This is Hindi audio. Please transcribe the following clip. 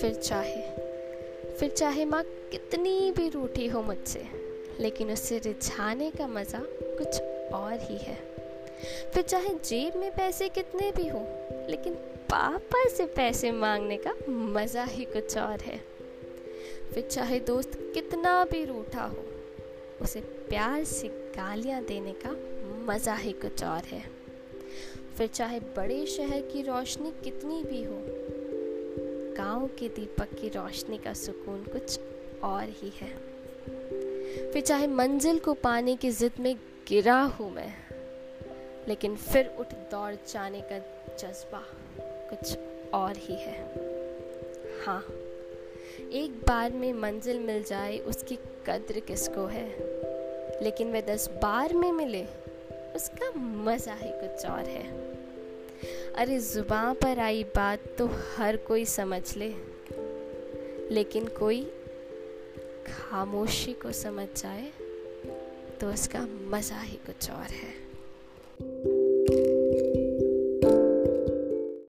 फिर चाहे फिर चाहे माँ कितनी भी रूठी हो मुझसे, लेकिन उससे रिझाने का मज़ा कुछ और ही है। फिर चाहे जेब में पैसे कितने भी हो, लेकिन पापा से पैसे मांगने का मज़ा ही कुछ और है। फिर चाहे दोस्त कितना भी रूठा हो, उसे प्यार से गालियाँ देने का मज़ा ही कुछ और है। फिर चाहे बड़े शहर की रोशनी कितनी भी हो, गाँव के दीपक की रोशनी का सुकून कुछ और ही है। फिर चाहे मंजिल को पाने की जिद में गिरा हूँ मैं, लेकिन फिर उठ दौड़ जाने का जज्बा कुछ और ही है। हाँ एक बार में मंजिल मिल जाए उसकी कद्र किसको है, लेकिन वह दस बार में मिले उसका मज़ा ही कुछ और है। अरे, ज़ुबान पर आई बात तो हर कोई समझ ले, लेकिन कोई खामोशी को समझ जाए तो उसका मज़ा ही कुछ और है।